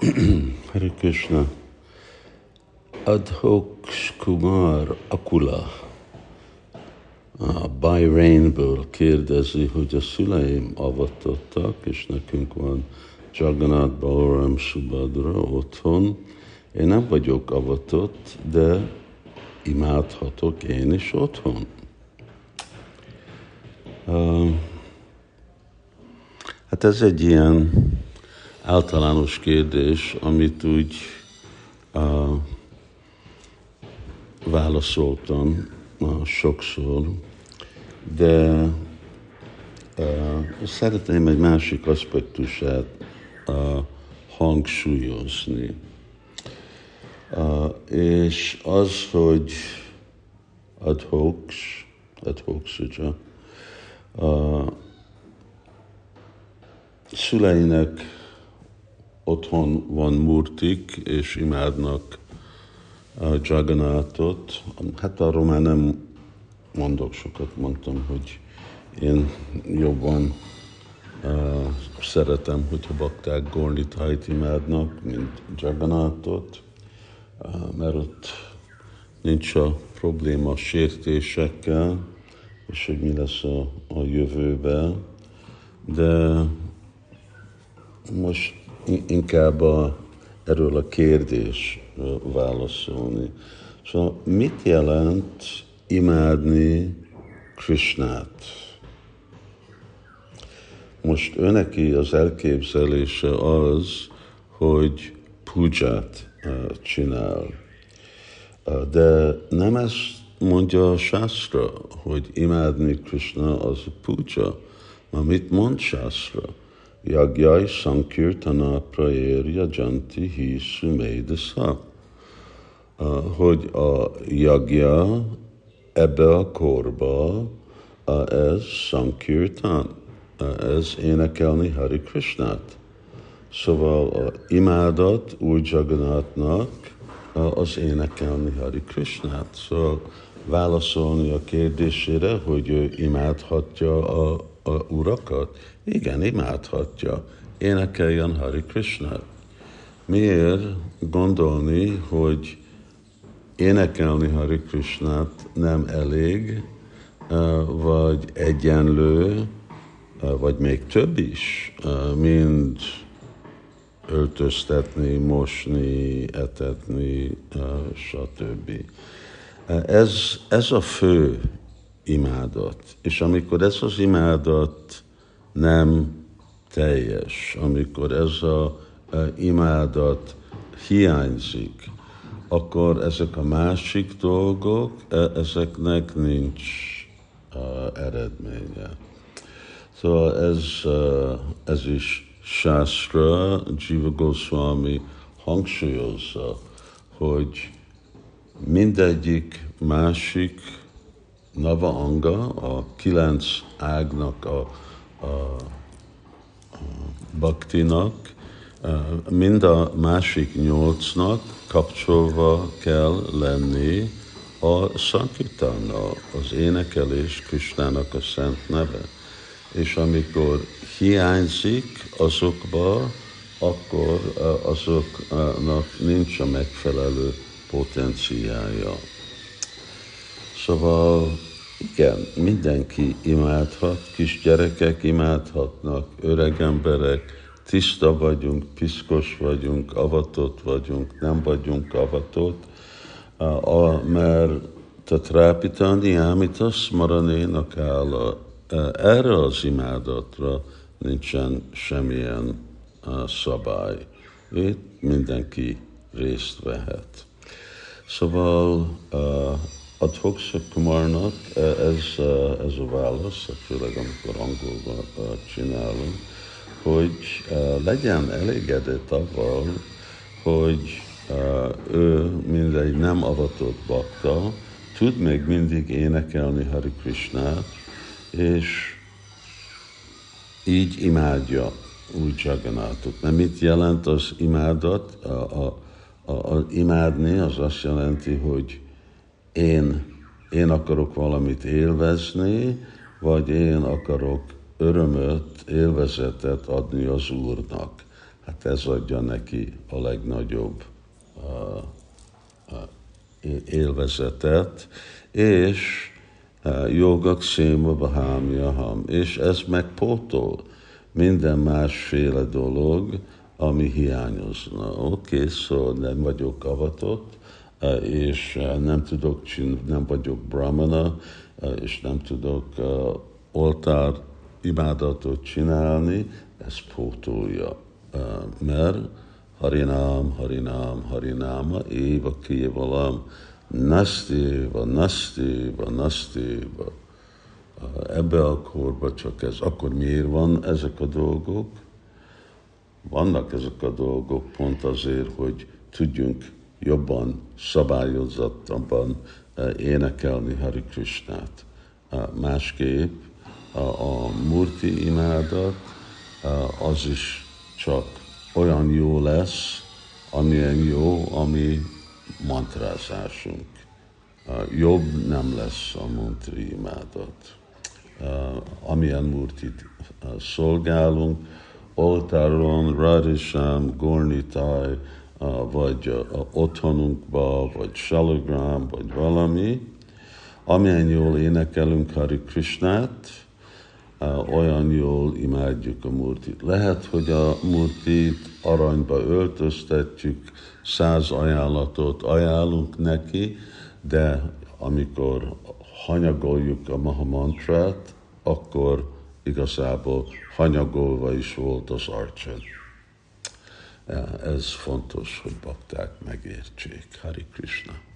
Hare Krishna. Adhoks Kumar Akula a Bahrainből kérdezi, hogy a szüleim avatottak, és nekünk van Jagannath Balaram Subhadra otthon. Én nem vagyok avatott, de imádhatok én is otthon. Uh, hát ez egy ilyen általános kérdés, amit úgy uh, válaszoltam uh, sokszor, de uh, szeretném egy másik aspektusát uh, hangsúlyozni. Uh, és az, hogy adhoks, adhoks, ugye, uh, szüleinek otthon van murtik, és imádnak a Jagannathot. Hát arról már nem mondok sokat, mondtam, hogy én jobban uh, szeretem, hogyha bakták Gornitájt imádnak, mint Jagannathot, uh, mert ott nincs a probléma sértésekkel, és hogy mi lesz a, a jövőben, de most inkább a, erről a kérdés válaszolni. Szóval mit jelent imádni Krishnát? Most öneki az elképzelése az, hogy puját csinál. De nem ezt mondja a Shastra, hogy imádni Krishna az a puja. Ma mit mond Shastra? Yagyai Sankirtana Praerya Janti Hi Sumedasa. Hogy a jagja ebbe a korba ez Sankirtan, ez énekelni Hari Krishnát. Szóval a imádat új Jagannatnak az énekelni Hari Krishnát. Szóval válaszolni a kérdésére, hogy ő imádhatja a, a urakat? Igen, imádhatja. Énekeljen Hari Krishna. Miért gondolni, hogy énekelni Hari Krishnát nem elég, vagy egyenlő, vagy még több is, mint öltöztetni, mosni, etetni, stb. Ez, ez a fő imádat. És amikor ez az imádat nem teljes, amikor ez a, imádat hiányzik, akkor ezek a másik dolgok, e, ezeknek nincs uh, eredménye. Szóval ez, ez is Shastra, Jiva Goswami hangsúlyozza, hogy mindegyik másik Nava Anga, a kilenc ágnak a, a, a baktinak, mind a másik nyolcnak kapcsolva kell lenni a szankirtánnal, az énekelés Kristának a szent neve. És amikor hiányzik azokba, akkor azoknak nincs a megfelelő potenciája. Szóval igen, mindenki imádhat, kisgyerekek imádhatnak, öreg emberek, tiszta vagyunk, piszkos vagyunk, avatott vagyunk, nem vagyunk avatott, mert tatrápitani ámítasz maranénak áll. Erre az imádatra nincsen semmilyen szabály. Itt mindenki részt vehet. Szóval adhok Kumarnak ez, ez a válasz, főleg amikor angolban csinálunk, hogy legyen elégedett avval, hogy ő mindegy nem avatott bakta, tud még mindig énekelni Hari Krishnát, és így imádja új Jagannathot. Mert mit jelent az imádat? A, a, a, a, imádni az azt jelenti, hogy én, én akarok valamit élvezni, vagy én akarok örömöt, élvezetet adni az Úrnak. hát ez adja neki a legnagyobb uh, élvezetet, és uh, jogak széma bahámja ham, és ez megpótol minden másféle dolog, ami hiányozna. Oké, okay, szóval nem vagyok avatott, és uh, nem tudok nem vagyok brahmana, és nem tudok oltár imádatot csinálni, ez pótolja, mert Harinám, Harinám, Harináma, Éva Kévalam, Nastéva, Nastéva, Nastéva. Ebbe a korba csak ez. Akkor miért van ezek a dolgok? Vannak ezek a dolgok pont azért, hogy tudjunk jobban, szabályozottabban énekelni Hari Krishnát. Másképp a, murti imádat az is csak olyan jó lesz, amilyen jó, ami mantrázásunk. Jobb nem lesz a murti imádat. Amilyen murtit szolgálunk, oltáron, Radisham, Gornitáj, vagy otthonunkba, vagy Shalagram, vagy valami, amilyen jól énekelünk Hari Krishnát, olyan jól imádjuk a Murtit. Lehet, hogy a Murtit aranyba öltöztetjük, száz ajánlatot ajánlunk neki, de amikor hanyagoljuk a Mahamantrát, akkor igazából hanyagolva is volt az arcsen. Ez fontos, hogy bakták megértsék. Hari Krishna.